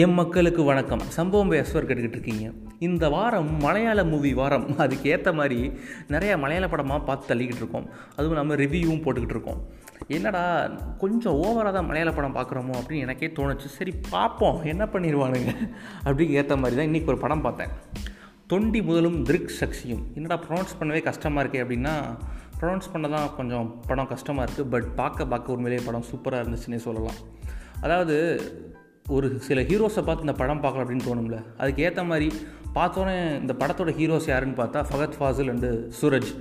M மக்களுக்கு வணக்கம். சம்பவம் எஸ்வர் கேட்டுக்கிட்டு இருக்கீங்க. இந்த வாரம் மலையாள மூவி வாரம். அதுக்கு ஏற்ற மாதிரி நிறையா மலையாள படமாக பார்த்து தள்ளிக்கிட்டு இருக்கோம். அதுவும் நம்ம ரிவ்யூவும் போட்டுக்கிட்டு இருக்கோம். என்னடா கொஞ்சம் ஓவராக தான் மலையாள படம் பார்க்குறோமோ அப்படின்னு எனக்கே தோணுச்சு. சரி பார்ப்போம். என்ன பண்ணிடுவானுங்க அப்படின்னு ஏற்ற மாதிரி தான் இன்றைக்கி ஒரு படம் பார்த்தேன். தொண்டி முதலும் திருக் சக்சியும். என்னடா ப்ரொனவுன்ஸ் பண்ணவே கஷ்டமாக இருக்கே அப்படின்னா ப்ரொனவுன்ஸ் பண்ண தான் கொஞ்சம் படம் கஷ்டமாக இருக்குது பட் பார்க்க பார்க்க உண்மையிலேயே படம் சூப்பராக இருந்துச்சுன்னே சொல்லலாம். அதாவது ஒரு சில ஹீரோஸை பார்த்து இந்த படம் பார்க்கலாம் அப்படின்னு தோணும்ல. அதுக்கு ஏற்ற மாதிரி பார்த்தோன்னே இந்த படத்தோட ஹீரோஸ் யாருன்னு பார்த்தா ஃபகத் ஃபாசில் அண்டு சூரஜ்.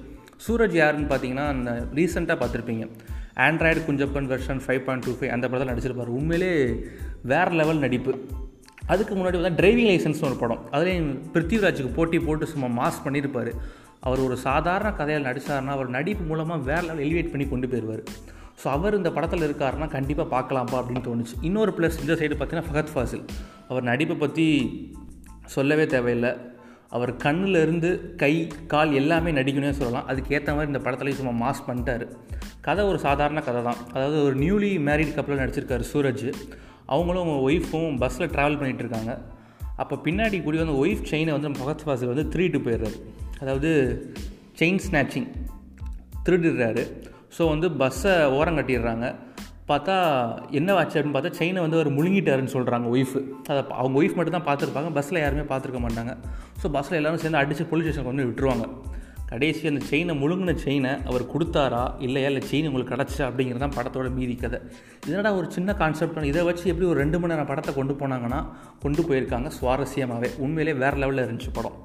சூரஜ் யாருன்னு பார்த்தீங்கன்னா அந்த ரீசெண்டாக பார்த்துருப்பீங்க. Android Kunjappan version five point two five அந்த படத்தில் நடிச்சிருப்பார். உண்மையிலே வேறு லெவல் நடிப்பு. அதுக்கு முன்னாடி வந்து டிரைவிங் லைசன்ஸ்னு ஒரு படம். அதுலேயும் பிருத்திவிராஜுக்கு போட்டி போட்டு சும்மா மாஸ் பண்ணியிருப்பார் அவர் ஒரு சாதாரண கதையில் நடித்தார்னா அவர் நடிப்பு மூலமாக வேறு லெவல் எலிவேட் பண்ணி கொண்டு போயிடுவார் ஸோ அவர் இந்த படத்தில் இருக்காருன்னா கண்டிப்பாக பார்க்கலாம்ப்பா அப்படின்னு தோணுச்சு. இன்னொரு ப்ளஸ் இந்த சைடு பார்த்தீங்கன்னா ஃபகத் ஃபாசில். அவர் நடிப்பை பற்றி சொல்லவே தேவையில்லை. அவர் கண்ணிலிருந்து கை கால் எல்லாமே நடிக்கணும்னு சொல்லலாம். அதுக்கேற்ற மாதிரி இந்த படத்துலேயும் சும்மா மாஸ் பண்ணிட்டார். கதை ஒரு சாதாரண கதை தான். அதாவது ஒரு நியூலி மேரிட் கப்பலில் நடிச்சிருக்காரு சூரஜ். அவங்களும் அவங்க ஒய்ஃபும் பஸ்ஸில் ட்ராவல் பண்ணிகிட்டு இருக்காங்க. அப்போ பின்னாடி கூடி வந்து ஒய்ஃப் செயினை வந்து ஃபகத் ஃபாசில் வந்து திருடிட்டு போயிடுறாரு. அதாவது செயின் ஸ்நாச்சிங் திருடுறாரு ஸோ வந்து பஸ்ஸை ஓரம் கட்டிடுறாங்க. பார்த்தா என்ன ஆச்சு அப்படின்னு பார்த்தா செயினை வந்து அவர் முழுங்கிட்டாருன்னு சொல்கிறாங்க ஒய்ஃபு அதை அவங்க ஒய்ஃப் மட்டும் தான் பார்த்துருப்பாங்க பஸ்ஸில் யாருமே பார்த்துருக்க மாட்டாங்க. ஸோ பஸ்ஸில் எல்லோரும் சேர்ந்து அடித்து போலீஸ் ஸ்டேஷன் வந்து விட்டுருவாங்க. கடைசி அந்த செயினை முழுங்கின செயினை அவர் கொடுத்தாரா இல்லையா இல்லை செயின் உங்களுக்கு கிடச்சா அப்படிங்கிறது தான் படத்தோட மீதி கதை. இதனடா ஒரு சின்ன கான்செப்ட் இதை வச்சு எப்படி ஒரு ரெண்டு மணி நேரம் படத்தை கொண்டு போனாங்கன்னா கொண்டு போயிருக்காங்க சுவாரஸ்யமாகவே உண்மையிலே வேறு லெவலில் இருந்துச்சு படம்.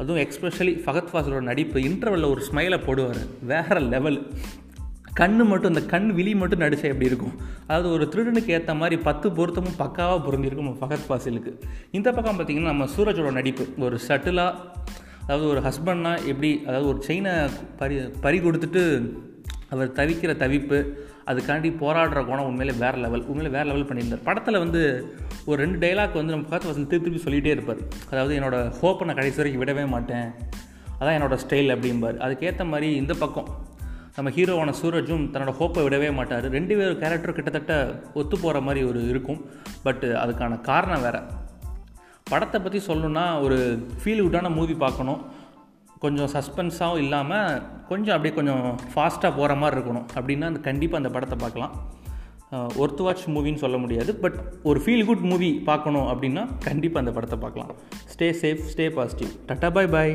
அதுவும் எக்ஸ்பெஷலி ஃபகத் ஃபாசலோட நடிப்பு இன்டர்வலில் ஒரு ஸ்மைலை போடுவார். வேறு லெவல் கண்ணு மட்டும் இந்த கண் விழி மட்டும் நடிச்சா எப்படி இருக்கும்? அதாவது ஒரு திருடனுக்கு ஏற்ற மாதிரி பத்து பொருத்தமும் பக்காவாக பொருந்திருக்கும் ஃபகத் ஃபாசிலுக்கு. இந்த பக்கம் பார்த்திங்கன்னா நம்ம சூரஜோட நடிப்பு. ஒரு சட்டிலாக அதாவது ஒரு ஹஸ்பண்ட்னா எப்படி அதாவது ஒரு செயினை பறி பறி கொடுத்துட்டு அவர் தவிக்கிற தவிப்பு அதுக்காண்டி போராடுற குணம் உண்மையிலே வேறு லெவல் உண்மையிலே வேறு லெவல் பண்ணியிருந்தார். படத்தில் வந்து ஒரு ரெண்டு டைலாக் வந்து நம்ம ஃபகத் ஃபாசில் திருப்பி திருப்பி சொல்லிகிட்டே இருப்பார். அதாவது என்னோடய ஹோப்பை நான் கடைசி வரைக்கும் விடவே மாட்டேன். அதான் என்னோடய ஸ்டைல் அப்படிம்பார். அதுக்கேற்ற மாதிரி இந்த பக்கம். நம்ம ஹீரோவான சூரஜும் தன்னோட ஹோப்பை விடவே மாட்டார். ரெண்டு பேர் கேரக்டர் கிட்டத்தட்ட ஒத்து போகிற மாதிரி ஒரு இருக்கும். பட்டு அதுக்கான காரணம் வேறு. படத்தை பற்றி சொல்லணுன்னா ஒரு ஃபீல் குட்டான மூவி பார்க்கணும். கொஞ்சம் சஸ்பென்ஸாகவும் இல்லாமல் கொஞ்சம் அப்படியே கொஞ்சம் ஃபாஸ்ட்டாக போகிற மாதிரி இருக்கணும். அப்படின்னா அந்த கண்டிப்பாக அந்த படத்தை பார்க்கலாம். ஒர்த்து வாட்ச் மூவின்னு சொல்ல முடியாது. பட் ஒரு ஃபீல் குட் மூவி பார்க்கணும் அப்படின்னா கண்டிப்பாக அந்த படத்தை பார்க்கலாம். Stay safe stay positive tata bye bye